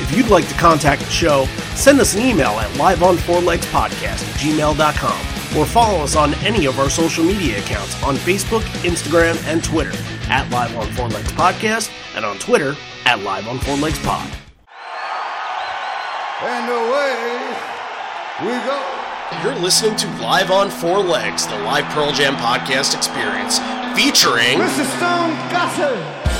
If you'd like to contact the show, send us an email at liveonfourlegspodcast at gmail.com or follow us on any of our social media accounts on Facebook, Instagram, and Twitter at Live on Four Legs Podcast and on Twitter at Live on Four Legs Pod. And away we go. You're listening to Live on Four Legs, the live Pearl Jam podcast experience, featuring Mr. Stone Gossard.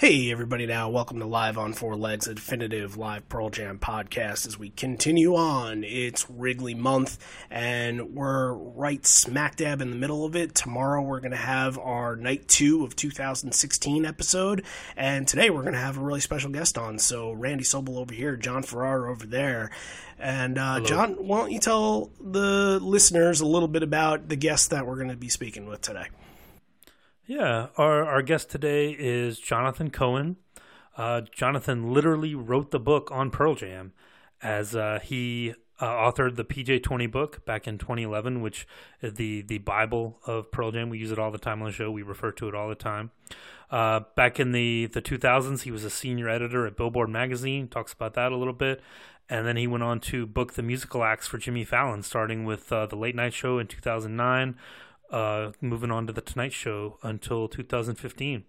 Hey, everybody, now, welcome to Live on Four Legs, a definitive live Pearl Jam podcast. As we continue on, it's Wrigley month, and we're right smack dab in the middle of it. Tomorrow, we're going to have our night two of 2016 episode, and today, we're going to have a really special guest on. So, Randy Sobel over here, John Ferrara over there. And, uh, John, why don't you tell the listeners a little bit about the guest that we're going to be speaking with today? Yeah, our our guest today is Jonathan Cohen. Uh, Jonathan literally wrote the book on Pearl Jam, as uh, he uh, authored the PJ Twenty book back in 2011, which is the the Bible of Pearl Jam. We use it all the time on the show. We refer to it all the time. Uh, back in the the 2000s, he was a senior editor at Billboard magazine. Talks about that a little bit. And then he went on to book the musical acts for Jimmy Fallon, starting with uh, the Late Night Show in 2009 uh, moving on to the Tonight Show until 2015.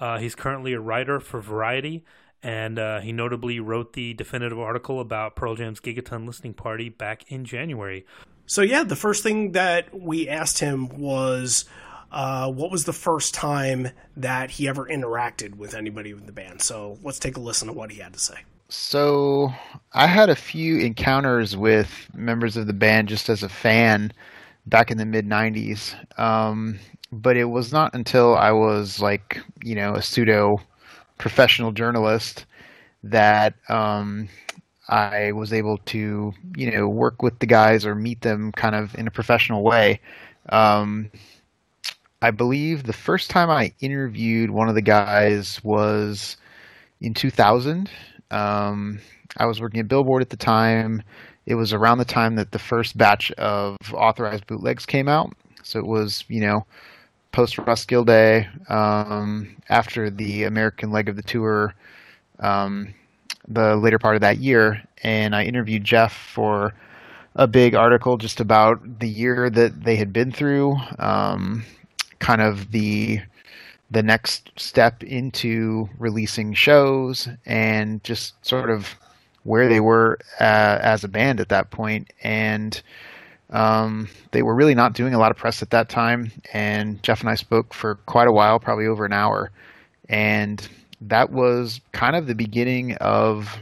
Uh, he's currently a writer for Variety, and uh, he notably wrote the definitive article about Pearl Jam's Gigaton listening party back in January. So yeah, the first thing that we asked him was, uh, what was the first time that he ever interacted with anybody in the band? So let's take a listen to what he had to say. So I had a few encounters with members of the band just as a fan back in the mid 90s. Um, but it was not until I was like, you know, a pseudo professional journalist that um, I was able to, you know, work with the guys or meet them kind of in a professional way. Um, I believe the first time I interviewed one of the guys was in 2000. Um, I was working at Billboard at the time. It was around the time that the first batch of authorized bootlegs came out. So it was, you know, post Roskilde Day, um, after the American leg of the tour, um, the later part of that year. And I interviewed Jeff for a big article just about the year that they had been through, um, kind of the the next step into releasing shows and just sort of where they were uh, as a band at that point and um, they were really not doing a lot of press at that time and jeff and i spoke for quite a while probably over an hour and that was kind of the beginning of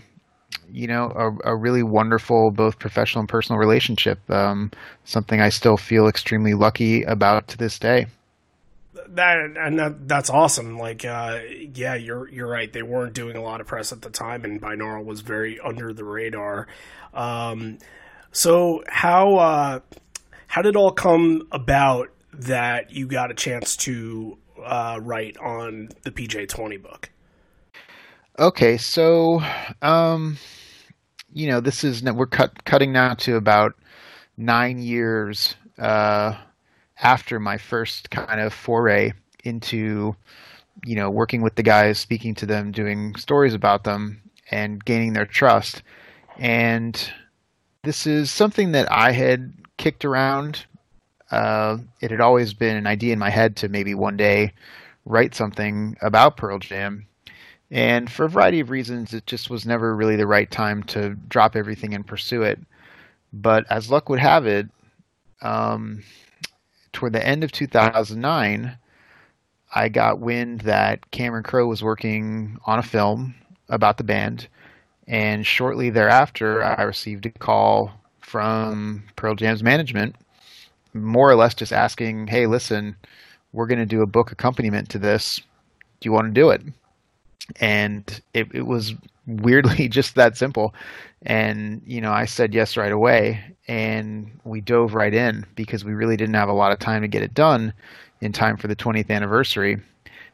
you know a, a really wonderful both professional and personal relationship um, something i still feel extremely lucky about to this day That and that, that's awesome. Like, uh, yeah, you're you're right. They weren't doing a lot of press at the time, and binaural was very under the radar. Um, so how uh, how did it all come about that you got a chance to uh, write on the PJ Twenty book? Okay, so um, you know, this is we're cut, cutting now to about nine years uh, after my first kind of foray into you know working with the guys, speaking to them, doing stories about them, and gaining their trust. And this is something that I had kicked around. Uh, it had always been an idea in my head to maybe one day write something about Pearl Jam And for a variety of reasons, it just was never really the right time to drop everything and pursue it. But as luck would have it, um, toward the end of 2009, I got wind that Cameron Crowe was working on a film about the band. And shortly thereafter, I received a call from Pearl Jam's management, more or less just asking, hey, listen, we're going to do a book accompaniment to this. Do you want to do it? And it, it was weirdly just that simple. And, you know, I said yes right away. And we dove right in because we really didn't have a lot of time to get it done in time for the 20th anniversary.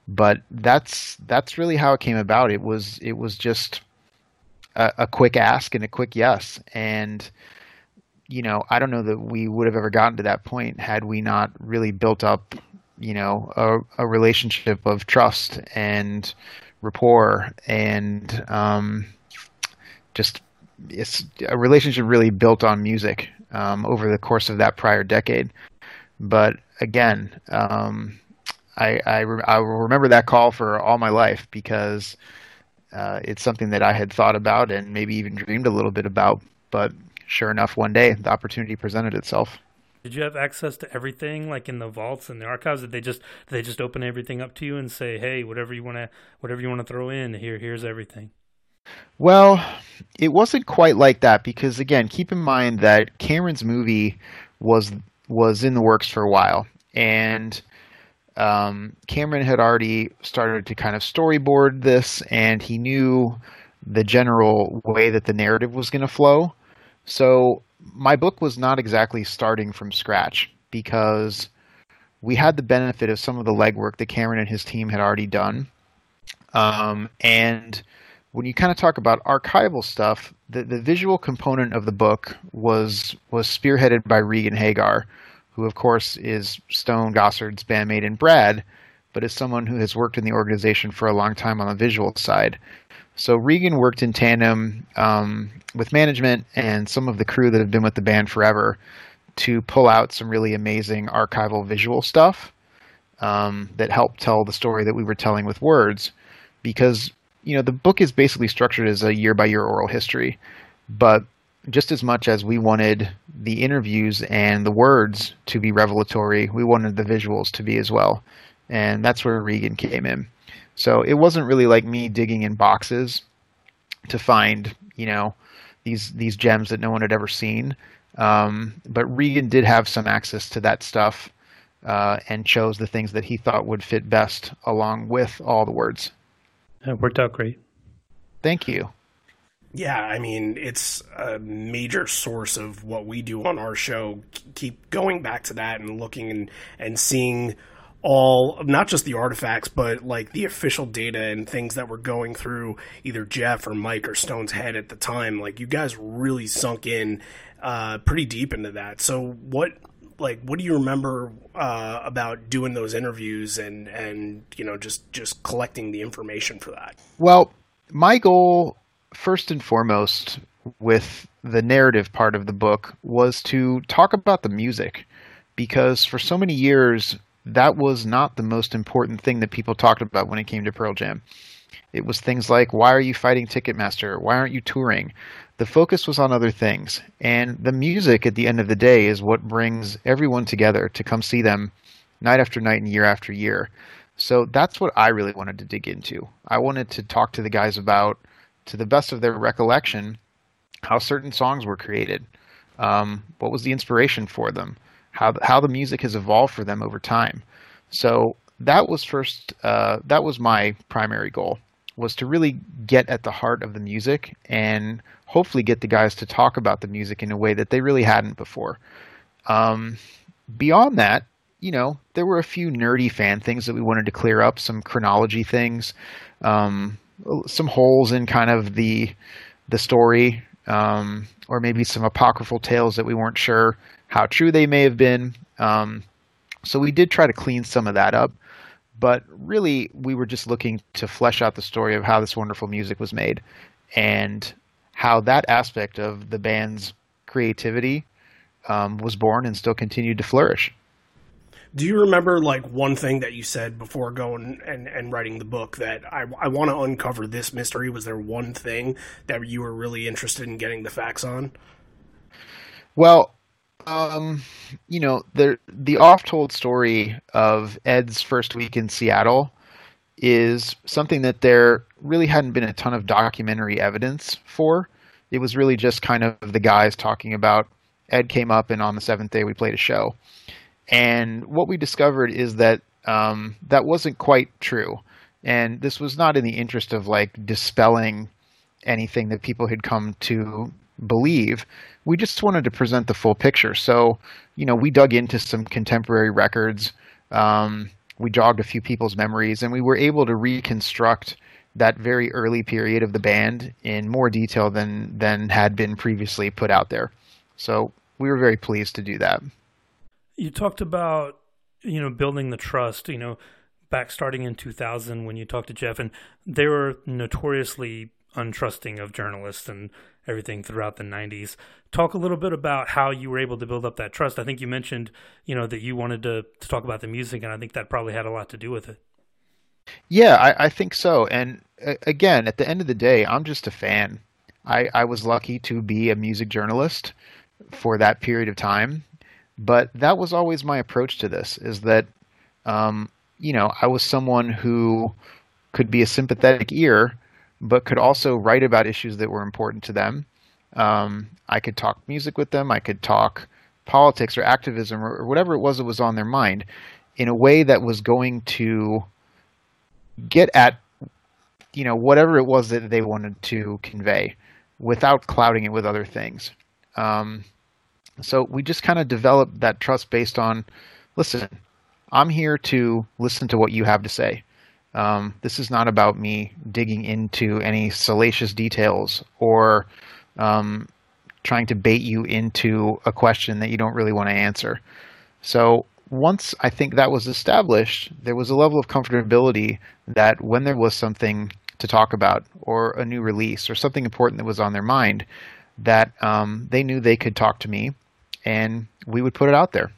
But that's that's really how it came about. It was it was just a, a quick ask and a quick yes. And you know, I don't know that we would have ever gotten to that point had we not really built up, you know, a, a relationship of trust and rapport and um, just it's a relationship really built on music um, over the course of that prior decade. But again, um, I, I, re- I will remember that call for all my life because uh, it's something that I had thought about and maybe even dreamed a little bit about. But sure enough, one day the opportunity presented itself. Did you have access to everything, like in the vaults and the archives? Did they just did they just open everything up to you and say, "Hey, whatever you want to, whatever you want to throw in here, here's everything." Well, it wasn't quite like that because again, keep in mind that Cameron's movie was was in the works for a while, and um, Cameron had already started to kind of storyboard this, and he knew the general way that the narrative was going to flow. So my book was not exactly starting from scratch because we had the benefit of some of the legwork that Cameron and his team had already done. Um, and when you kind of talk about archival stuff, the, the visual component of the book was was spearheaded by Regan Hagar, who of course is Stone Gossard's bandmate and Brad, but is someone who has worked in the organization for a long time on the visual side. So Regan worked in tandem um, with management and some of the crew that have been with the band forever to pull out some really amazing archival visual stuff um, that helped tell the story that we were telling with words. Because you know the book is basically structured as a year by year oral history, but just as much as we wanted the interviews and the words to be revelatory, we wanted the visuals to be as well, and that's where Regan came in. So it wasn't really like me digging in boxes to find, you know, these these gems that no one had ever seen. Um, but Regan did have some access to that stuff uh, and chose the things that he thought would fit best along with all the words. It worked out great. Thank you. Yeah, I mean, it's a major source of what we do on our show. Keep going back to that and looking and, and seeing all not just the artifacts but like the official data and things that were going through either Jeff or Mike or Stone's head at the time like you guys really sunk in uh, pretty deep into that. So what like what do you remember uh, about doing those interviews and and you know just just collecting the information for that? Well my goal first and foremost with the narrative part of the book was to talk about the music because for so many years that was not the most important thing that people talked about when it came to Pearl Jam. It was things like, why are you fighting Ticketmaster? Why aren't you touring? The focus was on other things. And the music at the end of the day is what brings everyone together to come see them night after night and year after year. So that's what I really wanted to dig into. I wanted to talk to the guys about, to the best of their recollection, how certain songs were created. Um, what was the inspiration for them? How how the music has evolved for them over time. So that was first. Uh, that was my primary goal was to really get at the heart of the music and hopefully get the guys to talk about the music in a way that they really hadn't before. Um, beyond that, you know, there were a few nerdy fan things that we wanted to clear up, some chronology things, um, some holes in kind of the the story, um, or maybe some apocryphal tales that we weren't sure how true they may have been. Um, so we did try to clean some of that up, but really we were just looking to flesh out the story of how this wonderful music was made and how that aspect of the band's creativity um, was born and still continued to flourish. Do you remember like one thing that you said before going and, and writing the book that I, I want to uncover this mystery? Was there one thing that you were really interested in getting the facts on? Well, um, you know, the the oft-told story of Ed's first week in Seattle is something that there really hadn't been a ton of documentary evidence for. It was really just kind of the guys talking about Ed came up and on the seventh day we played a show. And what we discovered is that um, that wasn't quite true. And this was not in the interest of like dispelling anything that people had come to believe. We just wanted to present the full picture. So, you know, we dug into some contemporary records. Um, we jogged a few people's memories, and we were able to reconstruct that very early period of the band in more detail than than had been previously put out there. So we were very pleased to do that. You talked about you know building the trust. You know, back starting in 2000 when you talked to Jeff, and they were notoriously untrusting of journalists and everything throughout the 90s. Talk a little bit about how you were able to build up that trust. I think you mentioned, you know, that you wanted to, to talk about the music, and I think that probably had a lot to do with it. Yeah, I, I think so. And uh, again, at the end of the day, I'm just a fan. I, I was lucky to be a music journalist for that period of time, but that was always my approach to this. Is that, um, you know, I was someone who could be a sympathetic ear but could also write about issues that were important to them. Um, I could talk music with them. I could talk politics or activism or, or whatever it was that was on their mind in a way that was going to get at you know whatever it was that they wanted to convey without clouding it with other things. Um, so we just kind of developed that trust based on, listen, I'm here to listen to what you have to say. Um, this is not about me digging into any salacious details or um, trying to bait you into a question that you don't really want to answer. So once I think that was established, there was a level of comfortability that when there was something to talk about or a new release or something important that was on their mind, that um, they knew they could talk to me and we would put it out there.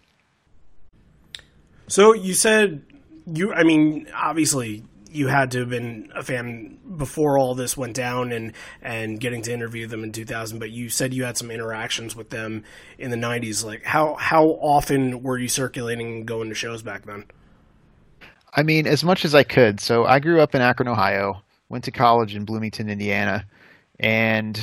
So you said you i mean obviously you had to have been a fan before all this went down and and getting to interview them in 2000 but you said you had some interactions with them in the 90s like how how often were you circulating and going to shows back then? I mean as much as i could. So i grew up in akron ohio went to college in bloomington indiana and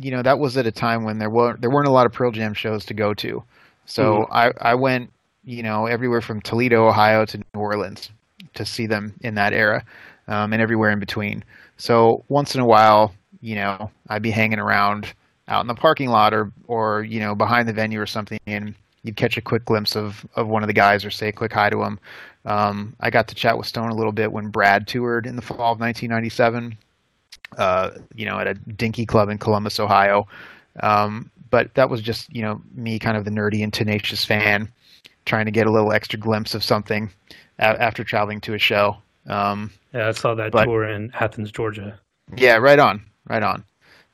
you know that was at a time when there were there weren't a lot of pearl jam shows to go to so mm-hmm. i i went you know, everywhere from Toledo, Ohio to New Orleans to see them in that era um, and everywhere in between. So once in a while, you know, I'd be hanging around out in the parking lot or, or you know, behind the venue or something, and you'd catch a quick glimpse of, of one of the guys or say a quick hi to him. Um, I got to chat with Stone a little bit when Brad toured in the fall of 1997, uh, you know, at a dinky club in Columbus, Ohio. Um, but that was just, you know, me kind of the nerdy and tenacious fan trying to get a little extra glimpse of something a- after traveling to a show. Um, yeah, I saw that but, tour in Athens, Georgia. Yeah, right on, right on.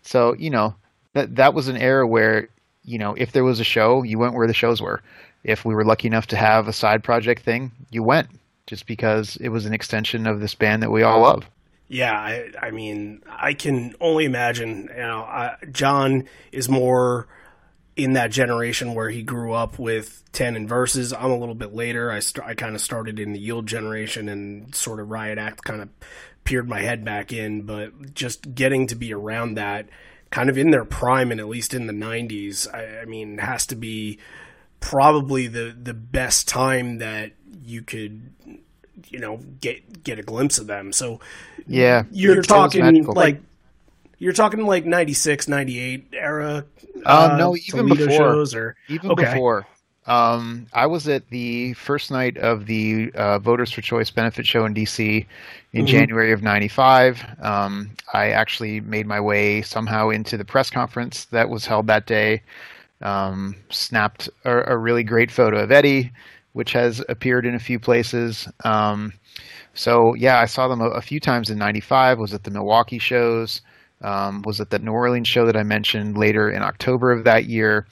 So you know that that was an era where you know if there was a show, you went where the shows were. If we were lucky enough to have a side project thing, you went just because it was an extension of this band that we all love. Yeah, I, I mean, I can only imagine. You know, I, John is more in that generation where he grew up with 10 and Versus. I'm a little bit later. I, st- I kind of started in the Yield generation and sort of Riot Act kind of peered my head back in, but just getting to be around that kind of in their prime and at least in the 90s, I, I mean, has to be probably the, the best time that you could you know get get a glimpse of them so yeah you're talking like you're talking like 96 98 era uh, no, even Toledo before. Shows or even okay. before. Um, I was at the first night of the uh, Voters for Choice benefit show in DC in mm-hmm. January of '95. Um, I actually made my way somehow into the press conference that was held that day. Um, snapped a, a, really great photo of Eddie, which has appeared in a few places. Um, so yeah, I saw them a, a few times in '95. Was at the Milwaukee shows um, was at the New Orleans show that I mentioned later in October of that year.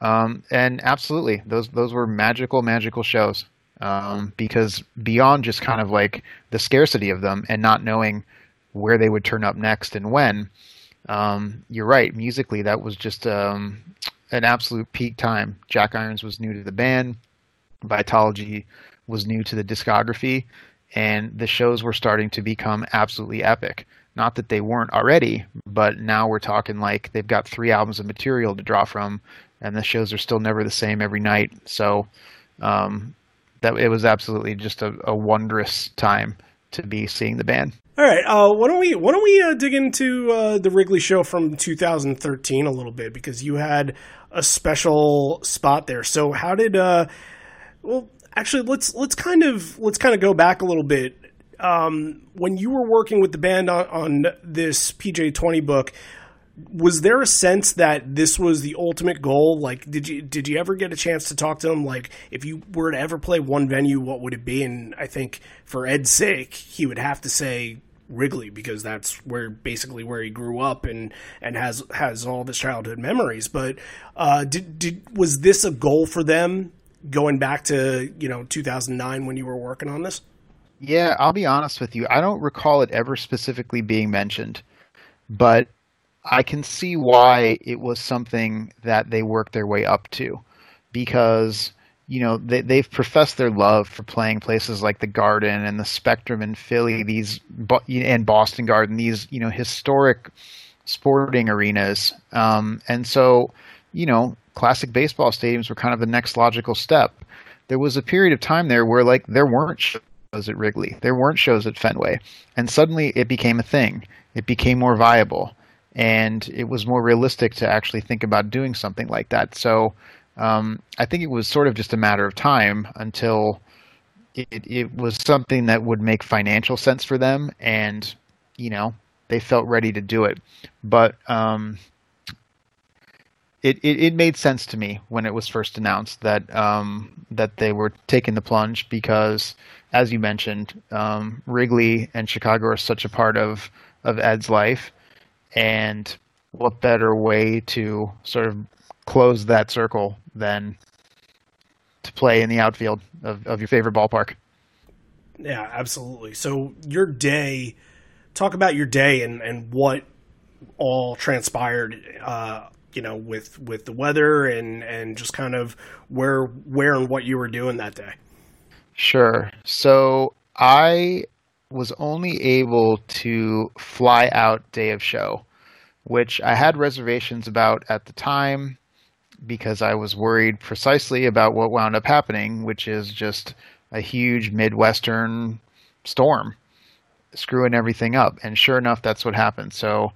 Um, and absolutely, those those were magical, magical shows. um, because beyond just kind of like the scarcity of them and not knowing where they would turn up next and when, um, you're right. Musically, that was just um, an absolute peak time. Jack Irons was new to the band, Vitalogy was new to the discography, and the shows were starting to become absolutely epic. Not that they weren't already, but now we're talking like they've got three albums of material to draw from, and the shows are still never the same every night. So um, that it was absolutely just a, a, wondrous time to be seeing the band. All right, uh, why don't we why don't we uh, dig into uh, the Wrigley Show from 2013 a little bit because you had a special spot there. So how did uh, well actually let's let's kind of let's kind of go back a little bit. Um, when you were working with the band on, on this PJ20 book, was there a sense that this was the ultimate goal? Like, did you did you ever get a chance to talk to them? Like, if you were to ever play one venue, what would it be? And I think for Ed's sake, he would have to say Wrigley because that's where basically where he grew up and and has has all of his childhood memories. But uh, did did was this a goal for them going back to you know 2009 when you were working on this? Yeah, I'll be honest with you. I don't recall it ever specifically being mentioned, but I can see why it was something that they worked their way up to because you know they, they've professed their love for playing places like the Garden and the Spectrum in Philly, these and Boston Garden, these you know historic sporting arenas, um, and so you know classic baseball stadiums were kind of the next logical step. There was a period of time there where like there weren't shows at Wrigley, there weren't shows at Fenway, and suddenly it became a thing. It became more viable and it was more realistic to actually think about doing something like that. So um, I think it was sort of just a matter of time until it, it was something that would make financial sense for them, and you know they felt ready to do it. But um, it, it, it made sense to me when it was first announced that um, that they were taking the plunge because, as you mentioned, um, Wrigley and Chicago are such a part of of Ed's life and what better way to sort of close that circle than to play in the outfield of, of your favorite ballpark? Yeah, absolutely. So your day, talk about your day and, and what all transpired, uh, you know, with, with the weather and, and just kind of where, where and what you were doing that day. Sure. So I was only able to fly out day of show, which I had reservations about at the time because I was worried precisely about what wound up happening, which is just a huge Midwestern storm screwing everything up. And sure enough, that's what happened. So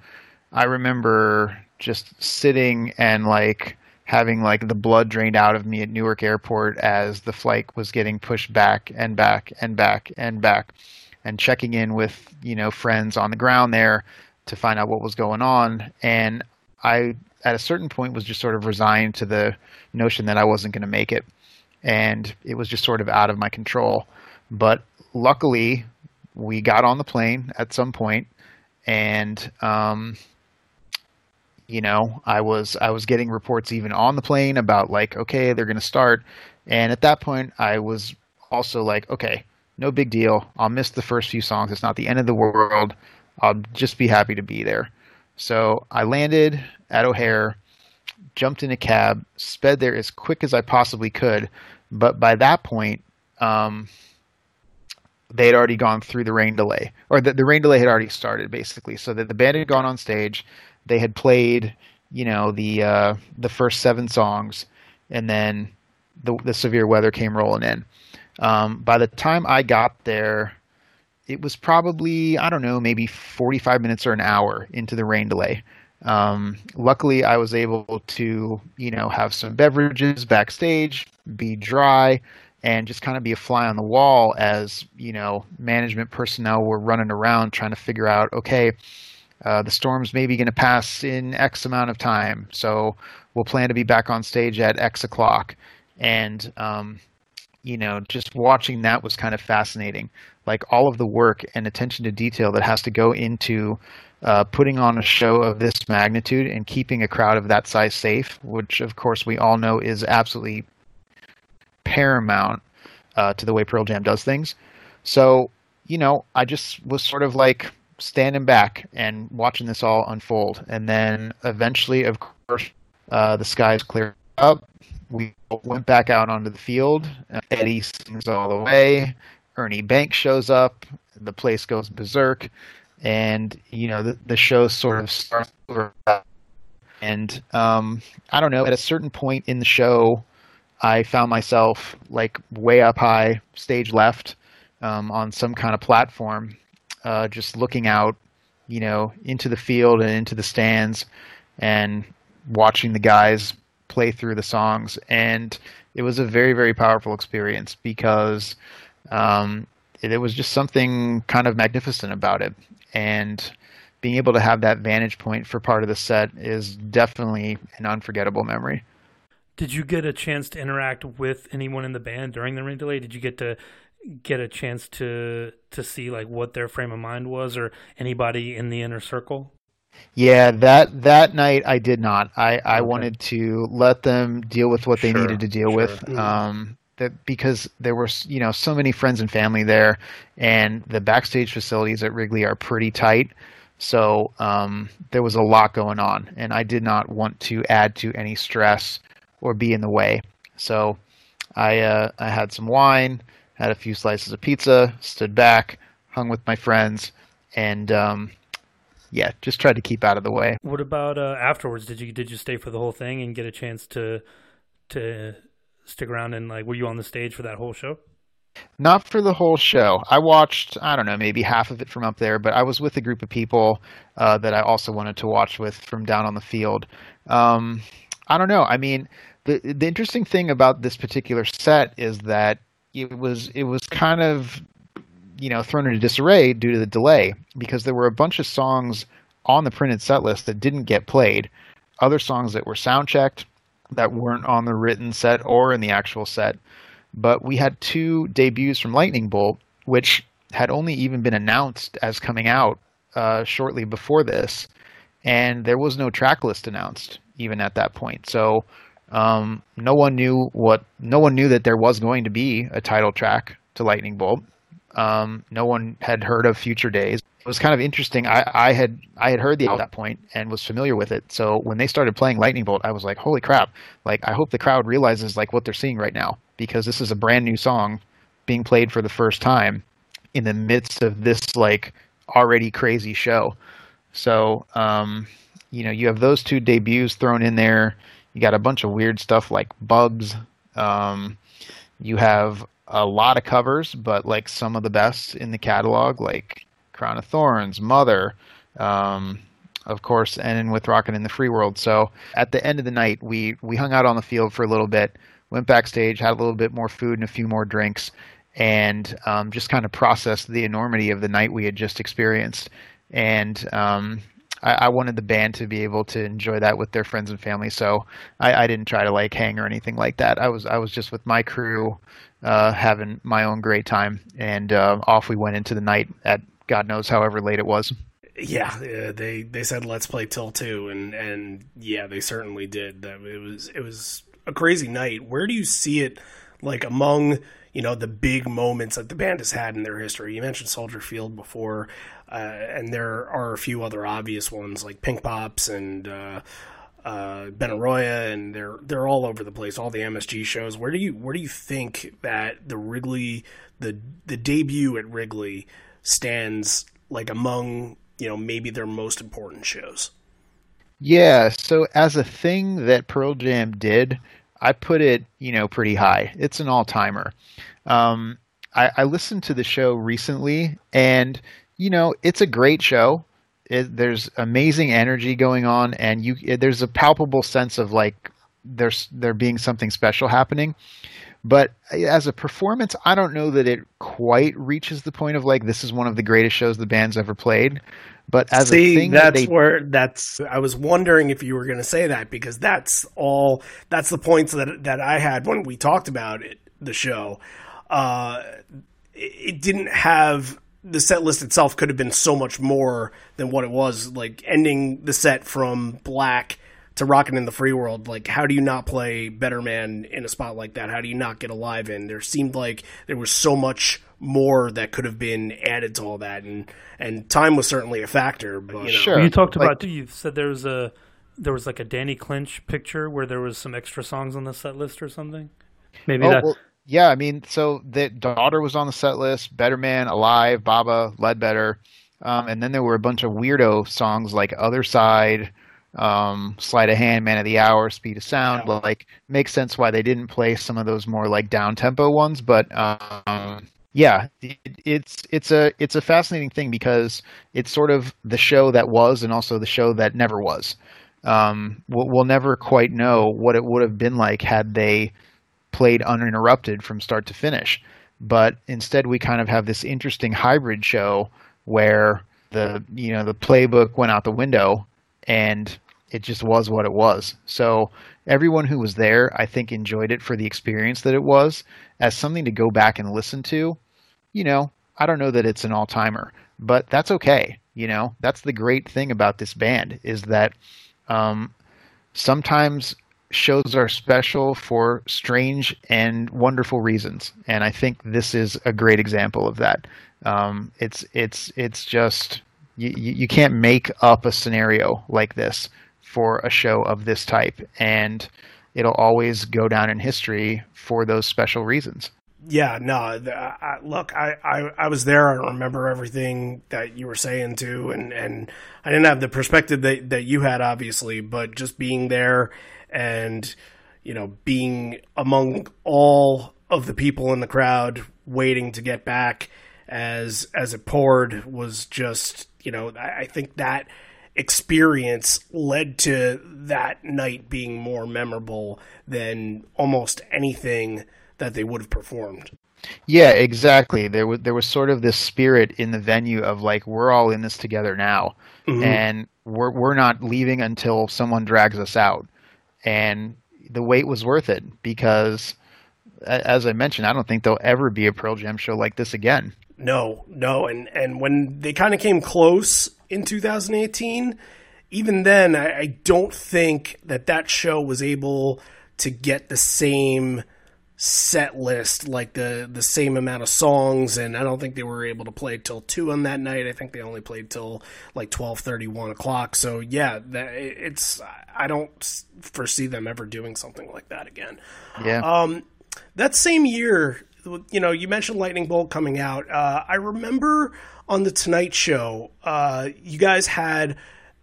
I remember just sitting and like having like the blood drained out of me at Newark Airport as the flight was getting pushed back and back and back and back and checking in with you know friends on the ground there to find out what was going on. And i at a certain point was just sort of resigned to the notion that i wasn't going to make it. And it was just sort of out of my control. But luckily we got on the plane at some point and um, you know i was i was getting reports even on the plane about like okay they're going to start and at that point i was also like okay no big deal. I'll miss the first few songs. It's not the end of the world. I'll just be happy to be there. So I landed at O'Hare, jumped in a cab, sped there as quick as I possibly could. But by that point, um, they had already gone through the rain delay, or the, the rain delay had already started, basically. So that the band had gone on stage, they had played, you know, the uh, the first seven songs, and then the, the severe weather came rolling in. Um, by the time I got there, it was probably I don't know maybe 45 minutes or an hour into the rain delay. Um, luckily, I was able to you know have some beverages backstage, be dry, and just kind of be a fly on the wall as you know management personnel were running around trying to figure out okay. Uh, the storm's maybe going to pass in X amount of time, so we'll plan to be back on stage at X o'clock. And um, you know, just watching that was kind of fascinating. Like all of the work and attention to detail that has to go into uh, putting on a show of this magnitude and keeping a crowd of that size safe, which of course we all know is absolutely paramount. uh, to the way Pearl Jam does things. So, you know, I just was sort of like standing back and watching this all unfold. And then eventually, of course, uh, the skies cleared up. We went back out onto the field. Eddie sings all the way. Ernie Banks shows up. The place goes berserk. And, you know, the, the show sort of starts. And um, I don't know, at a certain point in the show, I found myself like way up high, stage left, um, on some kind of platform, uh, just looking out, you know, into the field and into the stands, and watching the guys play through the songs. And it was a very, very powerful experience because um, it, it was just something kind of magnificent about it. And being able to have that vantage point for part of the set is definitely an unforgettable memory. Did you get a chance to interact with anyone in the band during the ring delay? Did you get to get a chance to to see like what their frame of mind was, or anybody in the inner circle? Yeah, that that night I did not. I I okay. wanted to let them deal with what they sure, needed to deal sure. with. Mm. Um, that because there were you know so many friends and family there, and the backstage facilities at Wrigley are pretty tight. So um, there was a lot going on, and I did not want to add to any stress or be in the way. So I uh, I had some wine, had a few slices of pizza, stood back, hung with my friends, and um, yeah, just tried to keep out of the way. What about uh, afterwards? Did you did you stay for the whole thing and get a chance to to stick around and like were you on the stage for that whole show? Not for the whole show. I watched, I don't know, maybe half of it from up there, but I was with a group of people uh, that I also wanted to watch with from down on the field. Um, I don't know. I mean, the the interesting thing about this particular set is that it was it was kind of you know thrown into disarray due to the delay because there were a bunch of songs on the printed set list that didn't get played, other songs that were sound checked that weren't on the written set or in the actual set. But we had two debuts from Lightning Bolt, which had only even been announced as coming out uh, shortly before this, and there was no track list announced even at that point. So um, no one knew what. No one knew that there was going to be a title track to Lightning Bolt. Um, no one had heard of Future Days. It was kind of interesting. I, I had I had heard the at that point and was familiar with it. So when they started playing Lightning Bolt, I was like, "Holy crap!" Like I hope the crowd realizes like what they're seeing right now because this is a brand new song being played for the first time in the midst of this like already crazy show. So um, you know, you have those two debuts thrown in there. You got a bunch of weird stuff like bugs. Um, you have a lot of covers, but like some of the best in the catalog, like Crown of Thorns, Mother, um, of course, and with Rockin' in the Free World. So at the end of the night, we we hung out on the field for a little bit, went backstage, had a little bit more food and a few more drinks, and um, just kind of processed the enormity of the night we had just experienced. And um, I, I, wanted the band to be able to enjoy that with their friends and family. So I, I, didn't try to like hang or anything like that. I was I was just with my crew, uh, having my own great time, and uh, off we went into the night at God knows however late it was. Yeah, uh, they they said let's play till two, and and yeah, they certainly did. It was it was a crazy night. Where do you see it? Like among you know the big moments that the band has had in their history. You mentioned Soldier Field before, uh, and there are a few other obvious ones like Pink Pops and uh, uh, Benaroya, and they're they're all over the place. All the MSG shows. Where do you where do you think that the Wrigley the the debut at Wrigley stands like among you know maybe their most important shows? Yeah, so as a thing that Pearl Jam did, I put it, you know, pretty high. It's an all timer. Um, I, I, listened to the show recently, and you know, it's a great show. It, there's amazing energy going on, and you it, there's a palpable sense of like there's there being something special happening. But as a performance, I don't know that it quite reaches the point of like this is one of the greatest shows the band's ever played. But as See, a thing, that's that they... where that's. I was wondering if you were going to say that because that's all. That's the points that that I had when we talked about it, the show. Uh, it didn't have the set list itself could have been so much more than what it was. Like ending the set from black to Rockin' in the Free World, like how do you not play Better Man in a spot like that? How do you not get alive in? There seemed like there was so much more that could have been added to all that, and and time was certainly a factor. But you know. Sure. Well, you talked Like- about you said there was a there was like a Danny Clinch picture where there was some extra songs on the set list or something. Maybe Oh, that. well, yeah, I mean, so the daughter was on the set list, Better Man, Alive, Baba, Ledbetter, um, and then there were a bunch of weirdo songs like Other Side, um, Sleight of Hand, Man of the Hour, Speed of Sound. Yeah. Like, makes sense why they didn't play some of those more like down tempo ones, but um, yeah, it, it's it's a it's a fascinating thing because it's sort of the show that was and also the show that never was. Um, we'll, we'll never quite know what it would have been like had they played uninterrupted from start to finish. But instead, we kind of have this interesting hybrid show where the you know the playbook went out the window and it just was what it was. So everyone who was there, I think, enjoyed it for the experience that it was as something to go back and listen to. You know, I don't know that it's an all timer, but that's okay. You know, that's the great thing about this band is that um, sometimes shows are special for strange and wonderful reasons, and I think this is a great example of that. Um, it's it's it's just you, you can't make up a scenario like this for a show of this type, and it'll always go down in history for those special reasons. Yeah, no. I, look, I, I, I was there. I remember everything that you were saying too, and, and I didn't have the perspective that, that you had, obviously, but just being there and you know being among all of the people in the crowd waiting to get back as as it poured was just you know I, I think that experience led to that night being more memorable than almost anything that they would have performed. Yeah, exactly. There was there was sort of this spirit in the venue of like we're all in this together now, mm-hmm. and we're we're not leaving until someone drags us out, and the wait was worth it because, as I mentioned, I don't think there'll ever be a Pearl Jam show like this again. No, no, and and when they kind of came close in 2018, even then, I, I don't think that that show was able to get the same set list, like the the same amount of songs, and I don't think they were able to play till two on that night. I think they only played till like twelve thirty, one o'clock. So yeah, that, it's I don't foresee them ever doing something like that again Yeah, that same year, you know, you mentioned Lightning Bolt coming out. Uh, I remember on the Tonight Show, uh, you guys had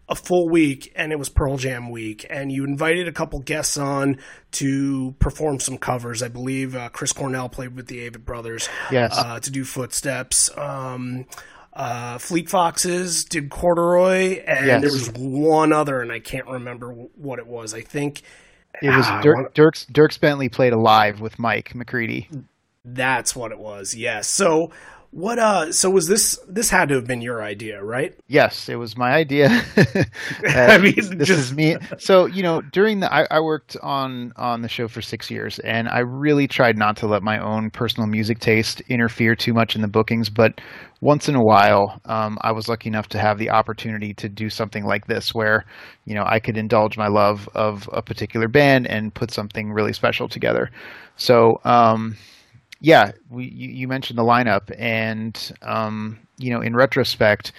a full week, and it was Pearl Jam week, and you invited a couple guests on to perform some covers. I believe uh, Chris Cornell played with the Avett Brothers, Yes. uh, to do Footsteps. Um, uh, Fleet Foxes did Corduroy, and Yes. there was one other, and I can't remember what it was. I think it was Ah, Dirk, wanna- Dierks Dierks Bentley played alive with Mike McCready. That's what it was. Yes. So what? Uh. So was this? This had to have been your idea, right? Yes, it was my idea. I mean, this just- is me. So you know, during the I, I worked on on the show for six years, and I really tried not to let my own personal music taste interfere too much in the bookings. But once in a while, um, I was lucky enough to have the opportunity to do something like this, where you know I could indulge my love of a particular band and put something really special together. So. Um, yeah, we you, you mentioned the lineup, and um, you know, in retrospect,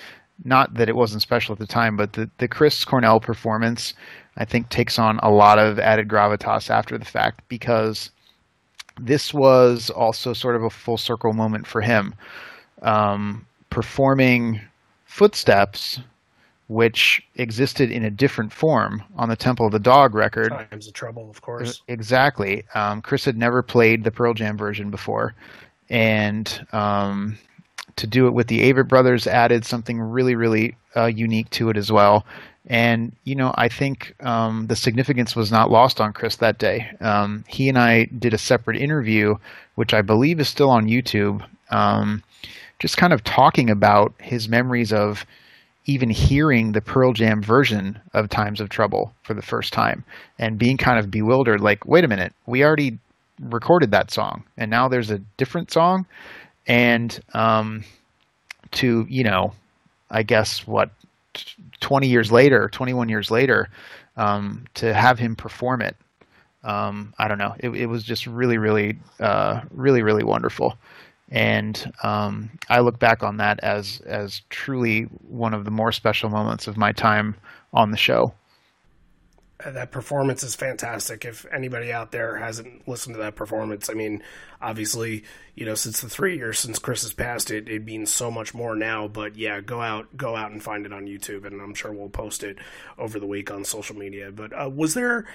not that it wasn't special at the time, but the the Chris Cornell performance, I think, takes on a lot of added gravitas after the fact because this was also sort of a full circle moment for him, um, performing Footsteps, which existed in a different form on the Temple of the Dog record. Times of trouble, of course. Exactly. Um, Chris had never played the Pearl Jam version before, and um, to do it with the Avett Brothers added something really, really uh, unique to it as well. And you know, I think um, the significance was not lost on Chris that day. Um, he and I did a separate interview, which I believe is still on YouTube, um, just kind of talking about his memories of even hearing the Pearl Jam version of Times of Trouble for the first time and being kind of bewildered like, wait a minute, we already recorded that song and now there's a different song. And um, to, you know, I guess what, 20 years later, 21 years later, um, to have him perform it. Um, I don't know. It, it was just really, really, uh, really, really wonderful. And um, I look back on that as as truly one of the more special moments of my time on the show. Uh, that performance is fantastic. If anybody out there hasn't listened to that performance, I mean, obviously, you know, since the three years since Chris has passed, it it means so much more now. But yeah, go out, go out and find it on YouTube, and I'm sure we'll post it over the week on social media. But uh, was there?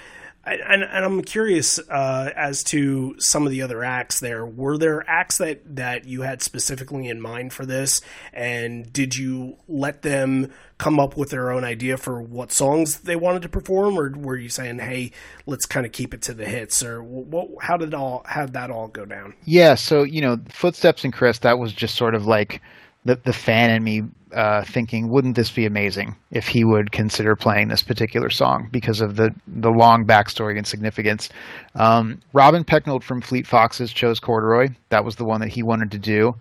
And, and I'm curious uh, as to some of the other acts there. Were there acts that, that you had specifically in mind for this? And did you let them come up with their own idea for what songs they wanted to perform? Or were you saying, hey, let's kind of keep it to the hits? Or what, how did all how did that all go down? Yeah, so, you know, Footsteps and Chris, that was just sort of like the, the fan in me uh, thinking, wouldn't this be amazing if he would consider playing this particular song because of the, the long backstory and significance? Um, Robin Pecknold from Fleet Foxes chose Corduroy. That was the one that he wanted to do.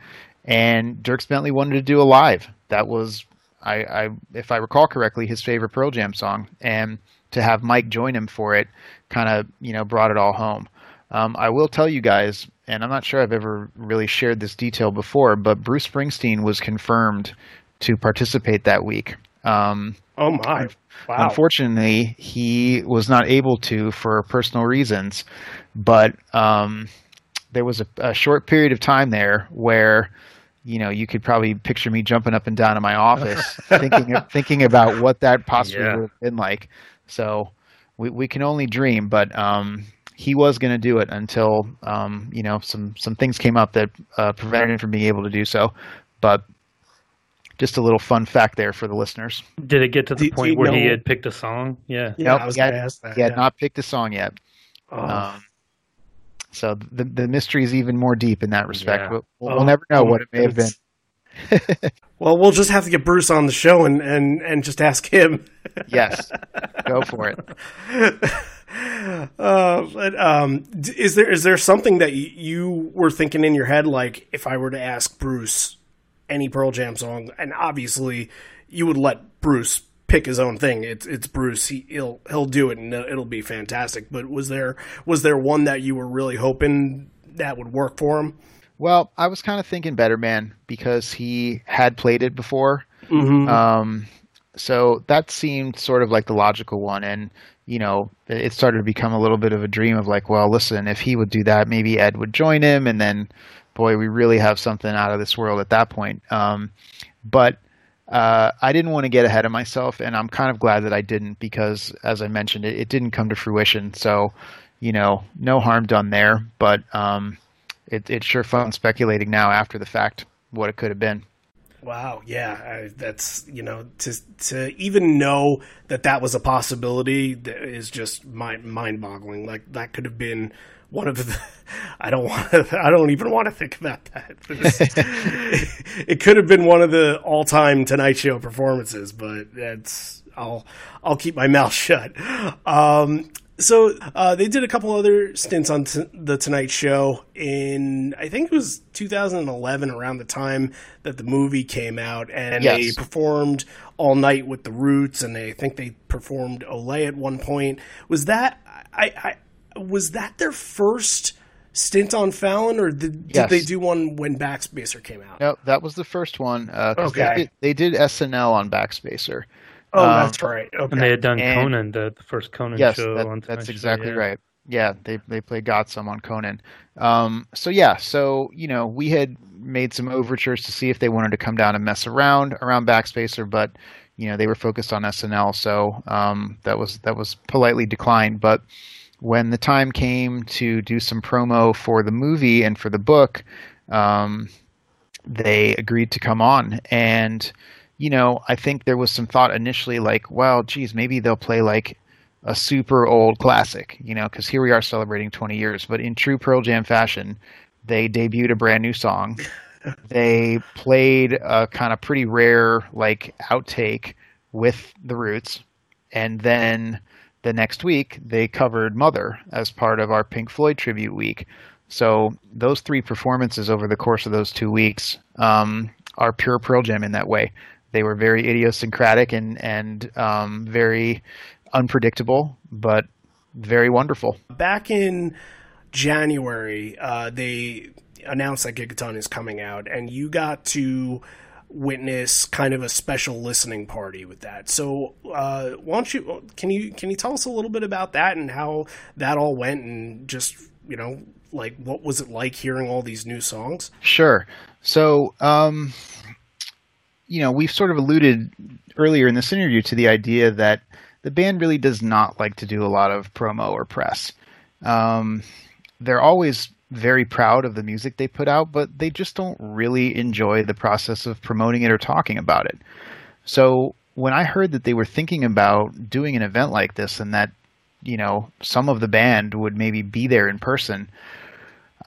And Dierks Bentley wanted to do Alive. That was, I, I if I recall correctly, his favorite Pearl Jam song. And to have Mike join him for it kind of, you know, brought it all home. Um, I will tell you guys, and I'm not sure I've ever really shared this detail before, but Bruce Springsteen was confirmed to participate that week. Um, oh my! Wow. Unfortunately, he was not able to for personal reasons, but um, there was a, a, short period of time there where, you know, you could probably picture me jumping up and down in my office thinking thinking about what that possibly yeah. would have been like. So we we can only dream, but um, he was going to do it until um, you know some some things came up that uh, prevented him from being able to do so. But just a little fun fact there for the listeners. Did it get to the point where know? he had picked a song? Yeah. Yeah, nope, I was he had, ask that. He had yeah. not picked a song yet. Oh. Um, so the the mystery is even more deep in that respect. Yeah. We'll, we'll oh, never know oh, what it may have been. well, we'll just have to get Bruce on the show and, and, and just ask him. yes, go for it. Uh, but um, is there is there something that you were thinking in your head, like if I were to ask Bruce any Pearl Jam song, and obviously you would let Bruce pick his own thing. It's it's Bruce. He, will he'll do it, and it'll be fantastic. But was there was there one that you were really hoping that would work for him? Well, I was kind of thinking Better Man because he had played it before. Mm-hmm. Um, so that seemed sort of like the logical one, and you know, it started to become a little bit of a dream of like, well, listen, if he would do that, maybe Ed would join him, and then boy, we really have something out of this world at that point. Um, but uh, I didn't want to get ahead of myself, and I'm kind of glad that I didn't because, as I mentioned, it, it didn't come to fruition. So, you know, no harm done there. But um, it, it's sure fun speculating now after the fact what it could have been. Wow, yeah, I, that's you know to to even know that that was a possibility is just mind mind boggling. Like that could have been one of the I don't want to, I don't even want to think about that. it could have been one of the all time Tonight Show performances, but that's I'll I'll keep my mouth shut. Um, so uh, they did a couple other stints on t- the Tonight Show in I think it was 2011, around the time that the movie came out, and yes. they performed all night with the Roots, and they I think they performed Olé at one point. Was that I, I was that their first stint on Fallon, or did, did yes. they do one when Backspacer came out? No, that was the first one. Uh, okay, they did, they did, SNL on Backspacer. Oh, um, that's right. Okay, and they had done and, Conan, the, the, first Conan yes, show. That, that's exactly show, yeah. right. Yeah, they they played Got Some on Conan. Um, so yeah, so you know we had made some overtures to see if they wanted to come down and mess around around Backspacer, but you know they were focused on SNL, so um, that was that was politely declined. But when the time came to do some promo for the movie and for the book, um, they agreed to come on. And, you know, I think there was some thought initially like, well, geez, maybe they'll play like a super old classic, you know, because here we are celebrating 20 years. But in true Pearl Jam fashion, they debuted a brand new song. they played a kind of pretty rare, like, outtake with the Roots. And then the next week they covered Mother as part of our Pink Floyd tribute week. So those three performances over the course of those two weeks um, are pure Pearl Jam in that way. They were very idiosyncratic and and um, very unpredictable, but very wonderful. Back in January, uh, they announced that Gigaton is coming out, and you got to witness kind of a special listening party with that. So, uh, why don't you can you can you tell us a little bit about that and how that all went, and just you know, like what was it like hearing all these new songs? Sure. So, um, you know, we've sort of alluded earlier in this interview to the idea that the band really does not like to do a lot of promo or press. Um, they're always very proud of the music they put out, but they just don't really enjoy the process of promoting it or talking about it. So when I heard that they were thinking about doing an event like this and that, you know, some of the band would maybe be there in person,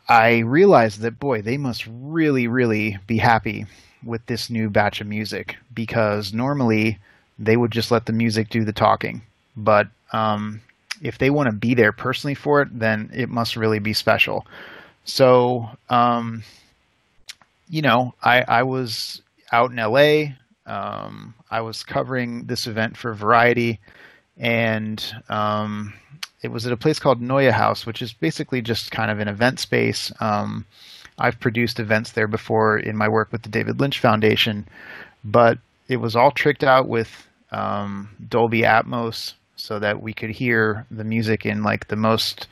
I realized that, boy, they must really, really be happy with this new batch of music because normally they would just let the music do the talking. But um, if they want to be there personally for it, then it must really be special. So, um, you know, I, I was out in LA. Um, I was covering this event for Variety, and um, it was at a place called Neue House, which is basically just kind of an event space. I've produced events there before in my work with the David Lynch Foundation, but it was all tricked out with um, Dolby Atmos so that we could hear the music in like the most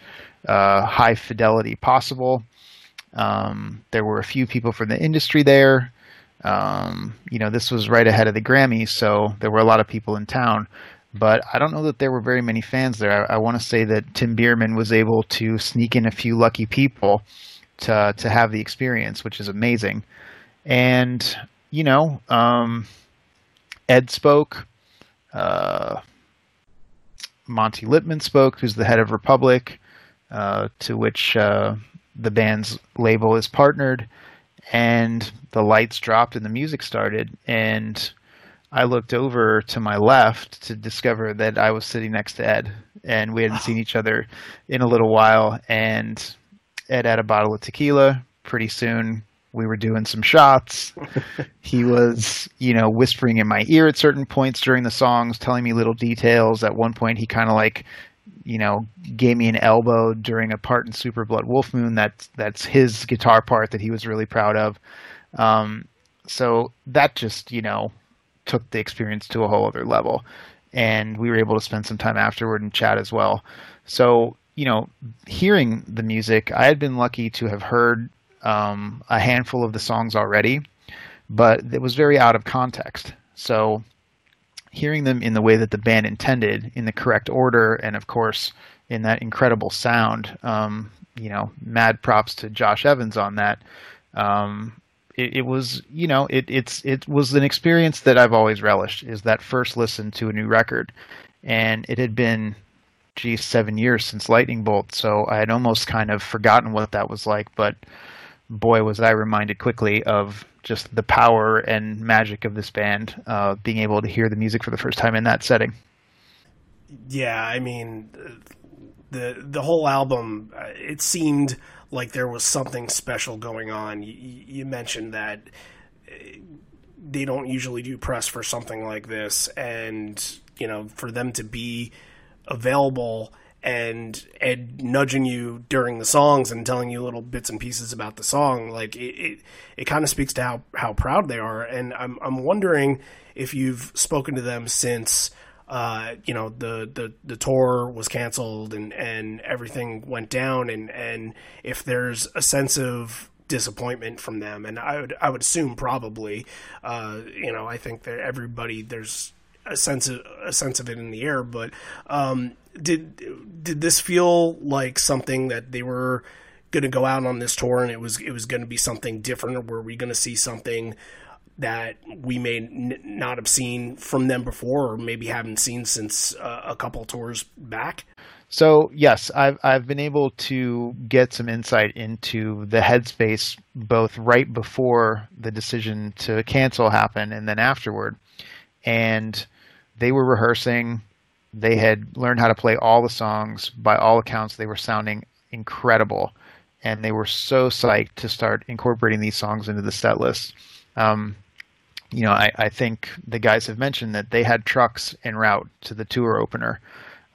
uh, high fidelity possible. Um, there were a few people from the industry there. Um, you know, this was right ahead of the Grammys, so there were a lot of people in town. But I don't know that there were very many fans there. I, I want to say that Tim Bierman was able to sneak in a few lucky people to to have the experience, which is amazing. And you know, um, Ed spoke. Uh, Monte Lipman spoke, who's the head of Republic, uh, to which uh, the band's label is partnered. And the lights dropped and the music started. And I looked over to my left to discover that I was sitting next to Ed. And we hadn't seen each other in a little while. And Ed had a bottle of tequila. Pretty soon, we were doing some shots. he was, you know, whispering in my ear at certain points during the songs, telling me little details. At one point, he kind of like, you know, gave me an elbow during a part in Super Blood Wolf Moon. That's that's his guitar part that he was really proud of. Um, so that just, you know, took the experience to a whole other level. And we were able to spend some time afterward and chat as well. So, you know, hearing the music, I had been lucky to have heard um, a handful of the songs already, but it was very out of context. So hearing them in the way that the band intended, in the correct order, and of course in that incredible sound, um, you know, mad props to Josh Evans on that. Um, it, it, was, you know, it, it's it was an experience that I've always relished. Is that first listen to a new record, and it had been geez, seven years since Lightning Bolt, so I had almost kind of forgotten what that was like. But boy, was I reminded quickly of just the power and magic of this band, uh, being able to hear the music for the first time in that setting. Yeah, I mean, the the whole album, uh, it seemed like there was something special going on. You, you mentioned that uh, they don't usually do press for something like this, and you know, for them to be available and Ed nudging you during the songs and telling you little bits and pieces about the song, like it, it, it kind of speaks to how, how proud they are. And I'm, I'm wondering if you've spoken to them since, uh, you know, the, the, the tour was canceled and, and everything went down and, and if there's a sense of disappointment from them. And I would, I would assume probably, uh, you know, I think that everybody, there's, a sense of a sense of it in the air. But um, did did this feel like something that they were going to go out on this tour and it was it was going to be something different, or were we going to see something? that we may n- not have seen from them before, or maybe haven't seen since uh, a couple tours back. So yes, I've I've been able to get some insight into the headspace both right before the decision to cancel happened and then afterward, and they were rehearsing. They had learned how to play all the songs. By all accounts, they were sounding incredible, and they were so psyched to start incorporating these songs into the set list. Um, you know, I, I think the guys have mentioned that they had trucks en route to the tour opener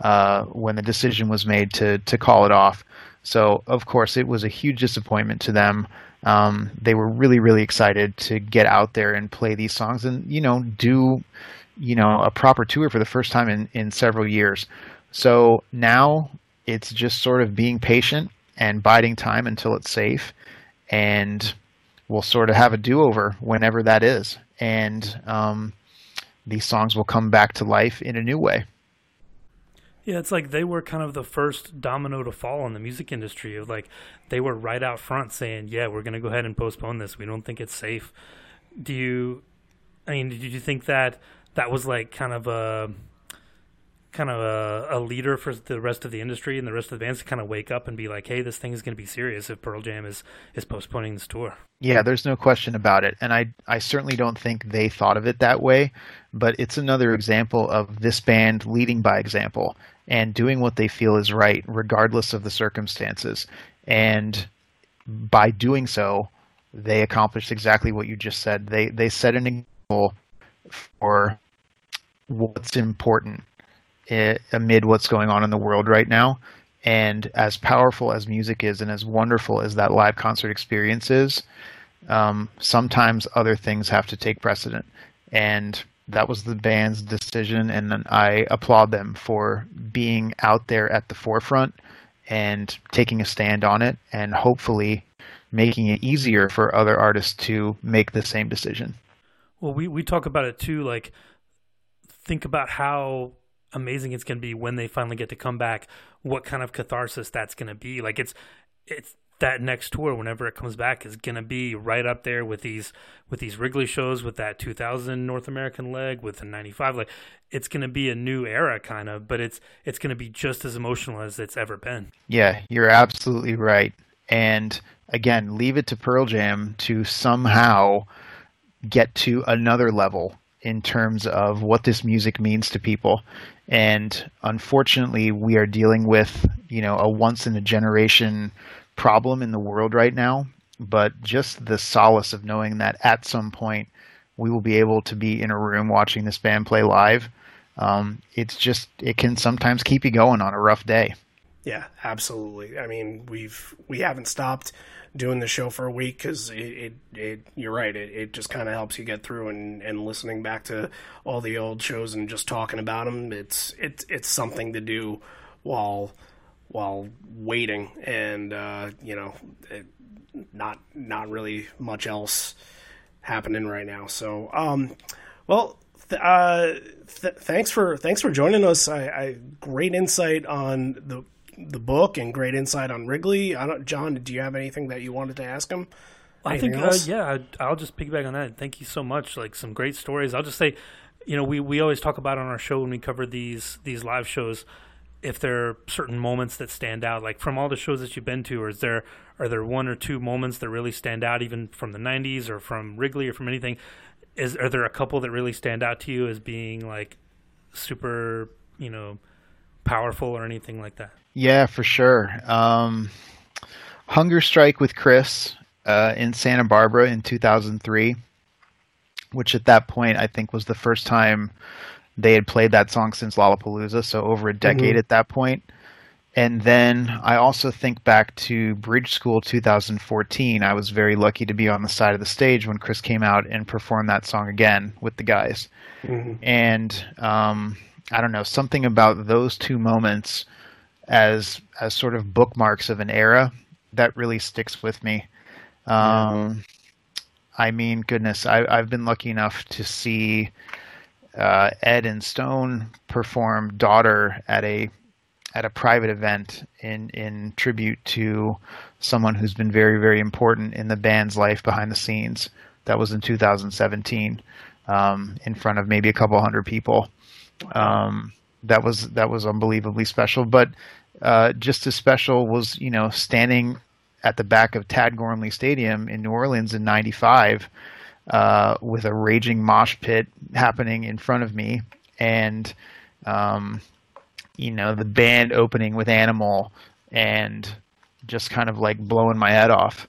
uh, when the decision was made to to call it off. So of course it was a huge disappointment to them. Um, they were really really excited to get out there and play these songs and you know do you know a proper tour for the first time in in several years. So now it's just sort of being patient and biding time until it's safe, and we'll sort of have a do over whenever that is, and um, these songs will come back to life in a new way. Yeah, it's like they were kind of the first domino to fall in the music industry. Of like they were right out front saying, "Yeah, we're going to go ahead and postpone this. We don't think it's safe." Do you? I mean, did you think that that was like kind of a kind of a, a, leader for the rest of the industry and the rest of the bands to kind of wake up and be like, "Hey, this thing is going to be serious if Pearl Jam is is postponing this tour." Yeah, there's no question about it, and I I certainly don't think they thought of it that way, but it's another example of this band leading by example and doing what they feel is right, regardless of the circumstances, and by doing so, they accomplished exactly what you just said. They they set an example for what's important amid what's going on in the world right now. And as powerful as music is, and as wonderful as that live concert experience is, um, sometimes other things have to take precedent. And that was the band's decision, and I applaud them for being out there at the forefront and taking a stand on it, and hopefully making it easier for other artists to make the same decision. Well, we, we talk about it too. Like, think about how amazing it's going to be when they finally get to come back. What kind of catharsis that's going to be? Like it's it's that next tour whenever it comes back is going to be right up there with these with these Wrigley shows with that 2000 North American leg with the 95 like it's going to be a new era kind of but it's it's going to be just as emotional as it's ever been. Yeah, you're absolutely right. And again, leave it to Pearl Jam to somehow get to another level in terms of what this music means to people. And unfortunately, we are dealing with, you know, a once in a generation problem in the world right now. But just the solace of knowing that at some point we will be able to be in a room watching this band play live. Um, it's just it can sometimes keep you going on a rough day. Yeah, absolutely. I mean, we've we haven't stopped doing the show for a week because it, it, it, you're right it, it just kind of helps you get through and, and listening back to all the old shows and just talking about them it's it's it's something to do while while waiting and uh, you know it, not not really much else happening right now so um well th- uh, th- thanks for thanks for joining us I, I great insight on the the book and great insight on Wrigley. I don't, John, do you have anything that you wanted to ask him? Anything I think, uh, yeah, I'll just piggyback on that. Thank you so much. Like some great stories. I'll just say, you know, we, we always talk about on our show when we cover these these live shows, if there are certain moments that stand out, like from all the shows that you've been to, or is there are there one or two moments that really stand out, even from the '90s or from Wrigley or from anything? Is are there a couple that really stand out to you as being like super, you know, powerful or anything like that? Yeah, for sure. Um, Hunger Strike with Chris uh, in Santa Barbara in 2003, which at that point I think was the first time they had played that song since Lollapalooza, so over a decade mm-hmm. at that point. And then I also think back to Bridge School 2014. I was very lucky to be on the side of the stage when Chris came out and performed that song again with the guys. Mm-hmm. And um, I don't know, something about those two moments as as sort of bookmarks of an era that really sticks with me. Um, I mean, goodness, I, I've been lucky enough to see uh, Ed and Stone perform "Daughter" at a at a private event in in tribute to someone who's been very very important in the band's life behind the scenes. That was in 2017, um, in front of maybe a couple hundred people. Um, that was that was unbelievably special. But uh, just as special was you know standing at the back of Tad Gormley Stadium in New Orleans in '95 uh, with a raging mosh pit happening in front of me, and um, you know the band opening with Animal and just kind of like blowing my head off.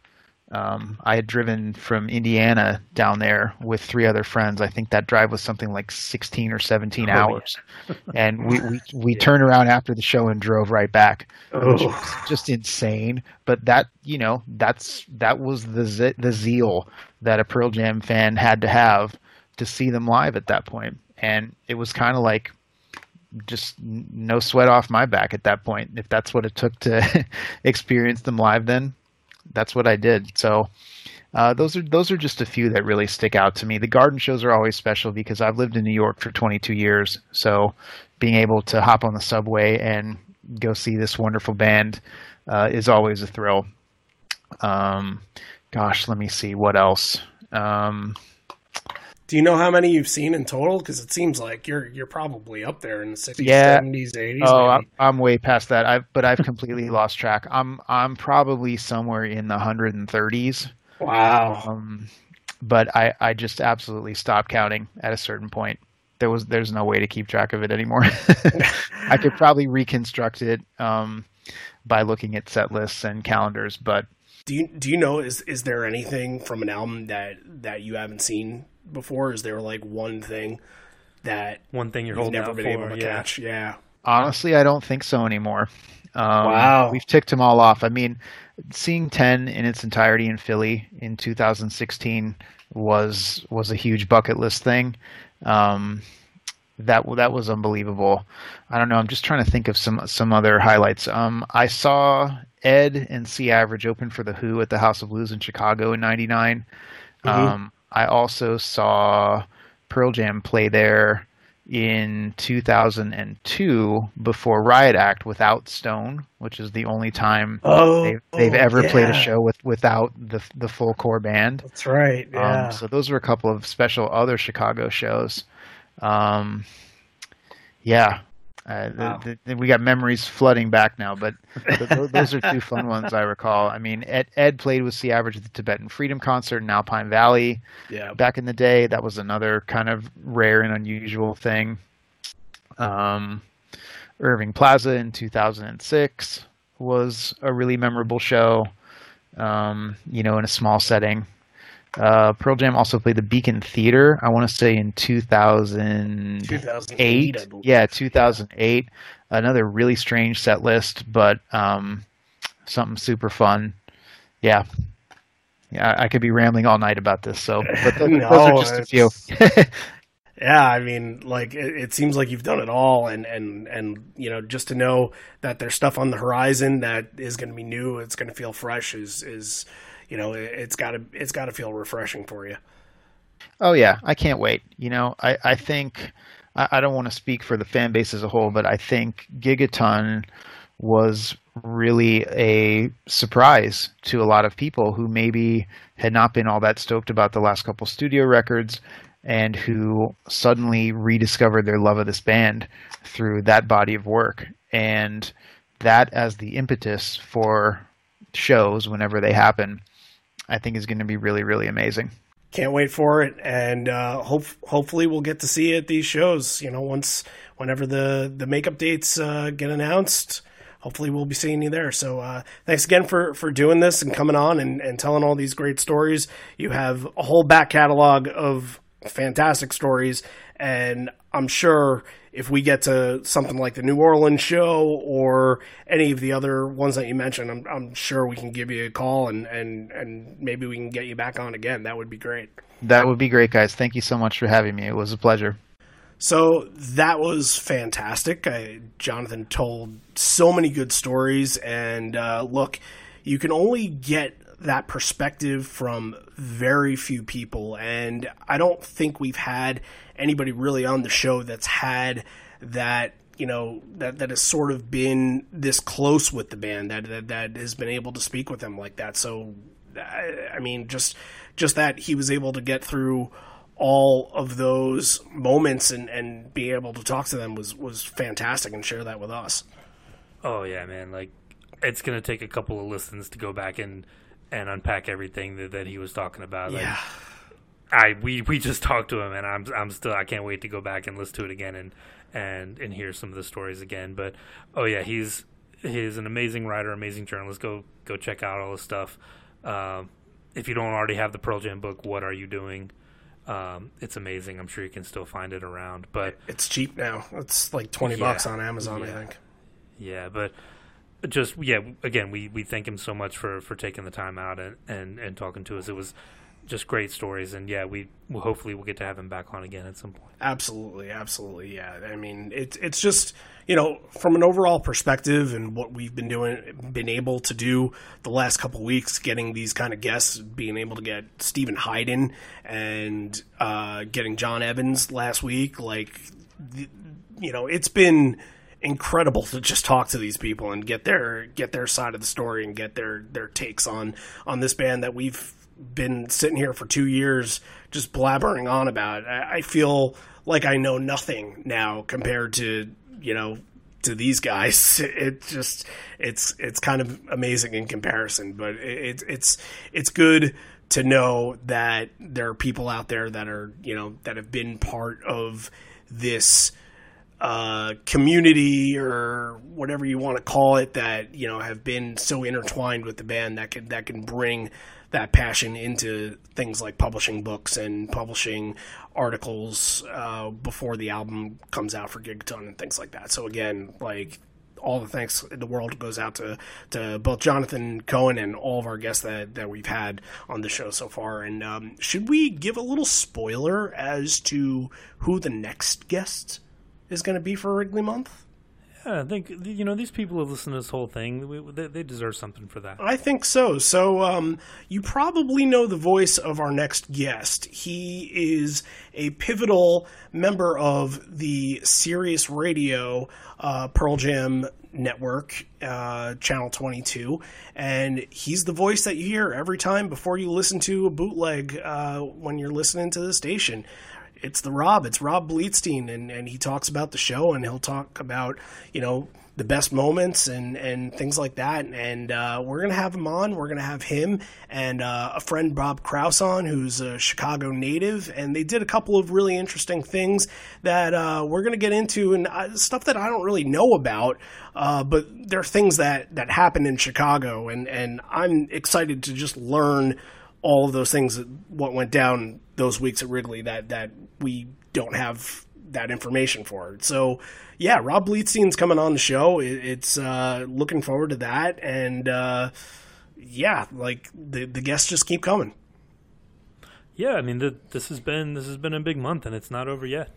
Um, I had driven from Indiana down there with three other friends. I think that drive was something like 16 or 17 Oh, hours, and we we, we turned around after the show and drove right back, Oh. just insane. But that you know that's that was the ze- the zeal that a Pearl Jam fan had to have to see them live at that point. and it was kind of like just n- no sweat off my back at that point. If that's what it took to experience them live, then that's what I did. So uh, those are those are just a few that really stick out to me. The garden shows are always special because I've lived in New York for 22 years, so being able to hop on the subway and go see this wonderful band uh, is always a thrill. Um, gosh, let me see what else. Um, Do you know how many you've seen in total? Because it seems like you're you're probably up there in the 60s, Yeah. 70s, 80s. Oh, I'm. I'm way past that. I've but I've completely lost track. I'm I'm probably somewhere in the 130s. wow. Um, but I I just absolutely stopped counting at a certain point. There was there's no way to keep track of it anymore. I could probably reconstruct it um, by looking at set lists and calendars, but Do you do you know is is there anything from an album that that you haven't seen before? Is there like one thing that One thing you're holding never out been for, able to yeah. catch? Yeah. Honestly, I don't think so anymore. Um, Wow. We've ticked them all off. I mean, seeing 10 in its entirety in Philly in 2016 was was a huge bucket list thing. Um, that that was unbelievable. I don't know. I'm just trying to think of some some other highlights. Um, I saw Ed and C Average open for the Who at the House of Blues in Chicago in '99. Um, I also saw Pearl Jam play there in 2002 before Riot Act without Stone, which is the only time Oh, they've, they've ever played a show with without the the full core band. That's right. Yeah. Um, so those were a couple of special other Chicago shows. Um, yeah, uh, Wow. th- th- we got memories flooding back now, but th- th- those are two fun ones I recall. I mean, Ed, Ed played with C Average at the Tibetan Freedom Concert in Alpine Valley yeah. back in the day. That was another kind of rare and unusual thing. Um, Irving Plaza in 2006 was a really memorable show. Um, you know, in a small setting. Uh, Pearl Jam also played the Beacon Theater. I want to say in 2008. 2008, I believe. Yeah, 2008. Another really strange set list, but um, something super fun. Yeah. Yeah, I could be rambling all night about this. So, but th- No, those are just a few. Yeah, I mean, like it, it seems like you've done it all, and and and you know, just to know that there's stuff on the horizon that is going to be new, it's going to feel fresh, is is you know, it, it's got to it's got to feel refreshing for you. Oh yeah, I can't wait. You know, I I think I, I don't want to speak for the fan base as a whole, but I think Gigaton was really a surprise to a lot of people who maybe had not been all that stoked about the last couple studio records and who suddenly rediscovered their love of this band through that body of work and that as the impetus for shows whenever they happen i think is going to be really really amazing Can't wait for it, and uh, hope hopefully we'll get to see it at these shows. You know, once whenever the the makeup dates uh, get announced. Hopefully we'll be seeing you there. So uh, thanks again for, for doing this and coming on and, and telling all these great stories. You have a whole back catalog of fantastic stories, and I'm sure if we get to something like the New Orleans show or any of the other ones that you mentioned, I'm, I'm sure we can give you a call and, and, and maybe we can get you back on again. That would be great. That would be great, guys. Thank you so much for having me. It was a pleasure. So that was fantastic. I, Jonathan told so many good stories, and uh, look, you can only get that perspective from very few people, and I don't think we've had anybody really on the show that's had that you know that that has sort of been this close with the band that that, that has been able to speak with them like that. So I, I mean, just just that he was able to get through all of those moments and, and be able to talk to them was, was fantastic and share that with us. Oh yeah, man. Like it's gonna take a couple of listens to go back and and unpack everything that, that he was talking about. Like, Yeah. I we we just talked to him, and I'm I'm still I can't wait to go back and listen to it again and and and hear some of the stories again. But oh yeah, he's he's an amazing writer, amazing journalist. Go go check out all his stuff. Um, if you don't already have the Pearl Jam book, what are you doing? Um, it's amazing. I'm sure you can still find it around, but It's cheap now. It's like twenty Yeah. bucks on Amazon, I think. yeah, but just yeah. Again, we, we thank him so much for, for taking the time out and, and, and talking to us. It was just great stories, and yeah, we hopefully we'll get to have him back on again at some point. Absolutely, absolutely, yeah. I mean, it's it's just you know from an overall perspective and what we've been doing, been able to do the last couple weeks, getting these kind of guests, being able to get Steven Hyden and uh, getting John Evans last week, like you know, it's been incredible to just talk to these people and get their get their side of the story and get their their takes on on this band that we've been sitting here for two years just blabbering on about. I, I feel like I know nothing now compared to you know to these guys. It just it's it's kind of amazing in comparison, but it, it's it's good to know that there are people out there that are you know that have been part of this uh, community or whatever you want to call it that you know have been so intertwined with the band that can that can bring that passion into things like publishing books and publishing articles uh, before the album comes out for Gigaton and things like that. So again, like all the thanks in the world goes out to, to both Jonathan Cohen and all of our guests that, that we've had on the show so far. And um, should we give a little spoiler as to who the next guest is going to be for Wrigley Month? Yeah, I think you know these people have listened to this whole thing. We, they, they deserve something for that. I think so. So, um, you probably know the voice of our next guest. He is a pivotal member of the Sirius Radio uh, Pearl Jam network, uh, Channel 22, and he's the voice that you hear every time before you listen to a bootleg uh, when you're listening to the station it's the Rob. It's Rob Bleetstein, and, and he talks about the show, and he'll talk about you know the best moments and and things like that. And uh, we're gonna have him on. We're gonna have him and uh, a friend Bob Kraus on, who's a Chicago native, and they did a couple of really interesting things that uh, we're gonna get into, and uh, stuff that I don't really know about. Uh, but there are things that that happen in Chicago, and and I'm excited to just learn all of those things what went down those weeks at Wrigley that that we don't have that information for. So yeah, Rob Bleetstein's coming on the show. It, it's uh, looking forward to that, and uh, yeah, like the the guests just keep coming. Yeah, I mean, the, this has been this has been a big month, and it's not over yet.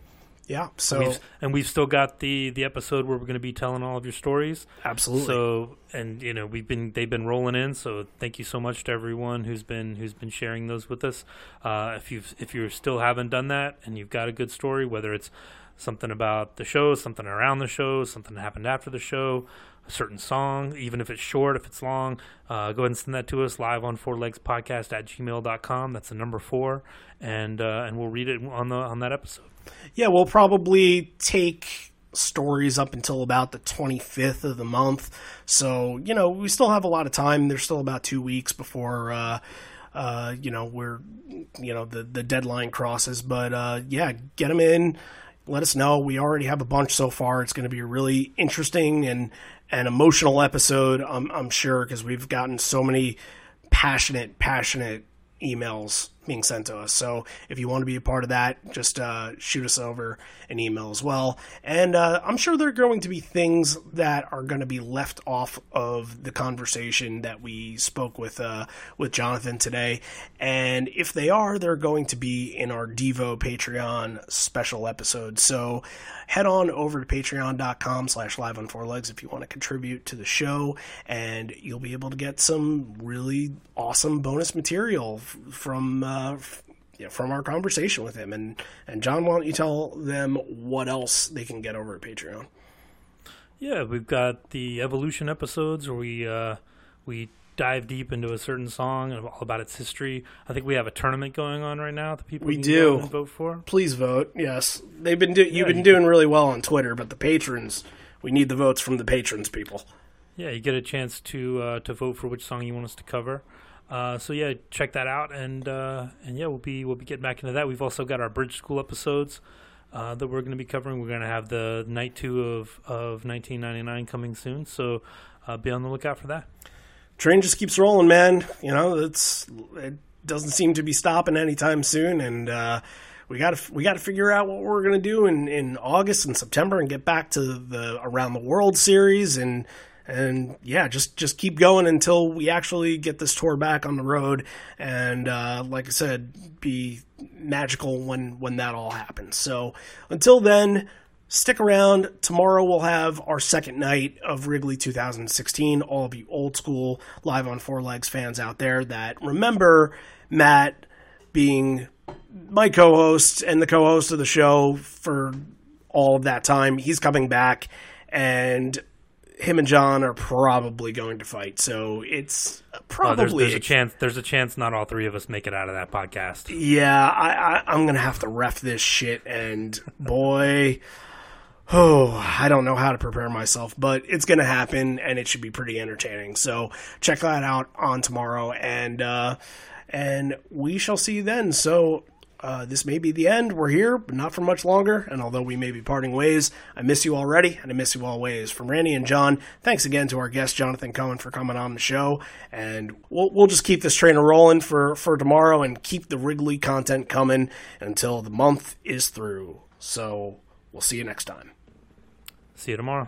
Yeah, so We've, and we've still got the the episode where we're going to be telling all of your stories. absolutely. So, and you know, we've been they've been rolling in. So, thank you so much to everyone who's been who's been sharing those with us. Uh, if you've if you still haven't done that and you've got a good story, whether it's something about the show, something around the show, something that happened after the show, a certain song, even if it's short, if it's long, uh, go ahead and send that to us live on four legs podcast at gmail.com. That's the number four. And, uh, and we'll read it on the, on that episode. Yeah, we'll probably take stories up until about the 25th of the month. So, you know, we still have a lot of time. There's still about two weeks before, uh, uh, you know, we're, you know, the, the deadline crosses. But, uh, yeah, get them in. Let us know. We already have a bunch so far. It's going to be a really interesting and, and emotional episode, I'm, I'm sure, because we've gotten so many passionate, passionate emails being sent to us. So if you want to be a part of that, just uh, shoot us over an email as well. And uh, I'm sure there are going to be things that are going to be left off of the conversation that we spoke with uh, with Jonathan today. And if they are, they're going to be in our Devo Patreon special episode. So head on over to patreon.com slash live on four legs if you want to contribute to the show and you'll be able to get some really awesome bonus material from uh, f- yeah, from our conversation with him and and John why don't you tell them what else they can get over at Patreon Yeah, we've got the evolution episodes where we uh, we dive deep into a certain song and all about its history. I think we have a tournament going on right now that people We can do. vote for. please vote yes they've been do- you've been you- doing really well on Twitter but the patrons we need the votes from the patrons people Yeah, you get a chance to uh, to vote for which song you want us to cover. Uh, so yeah, check that out, and uh, and yeah, we'll be we'll be getting back into that. We've also got our Bridge School episodes uh, that we're going to be covering. We're going to have the night two of of 1999 coming soon, so uh, be on the lookout for that. train just keeps rolling, man. You know, it's it doesn't seem to be stopping anytime soon, and uh, we got to we got to figure out what we're gonna do in, in August and September and get back to the around the world series and and yeah, just just keep going until we actually get this tour back on the road, and uh, like I said, be magical when when that all happens. So until then, stick around. Tomorrow we'll have our second night of Wrigley 2016. All of you old school live on four legs fans out there that remember Matt being my co-host and the co-host of the show for all of that time. He's coming back and him and John are probably going to fight. So it's probably Oh, there's, there's a chance. There's a chance not all three of us make it out of that podcast. Yeah, I, I I'm gonna have to ref this shit, and boy, oh, I don't know how to prepare myself, but it's gonna happen, and it should be pretty entertaining. So check that out on tomorrow, and uh, and we shall see you then. So. Uh, this may be the end. We're here, but not for much longer. And although we may be parting ways, I miss you already, and I miss you always. From Randy and John, thanks again to our guest Jonathan Cohen for coming on the show. And we'll we'll just keep this train rolling for for tomorrow, and keep the Wrigley content coming until the month is through. So we'll see you next time. See you tomorrow.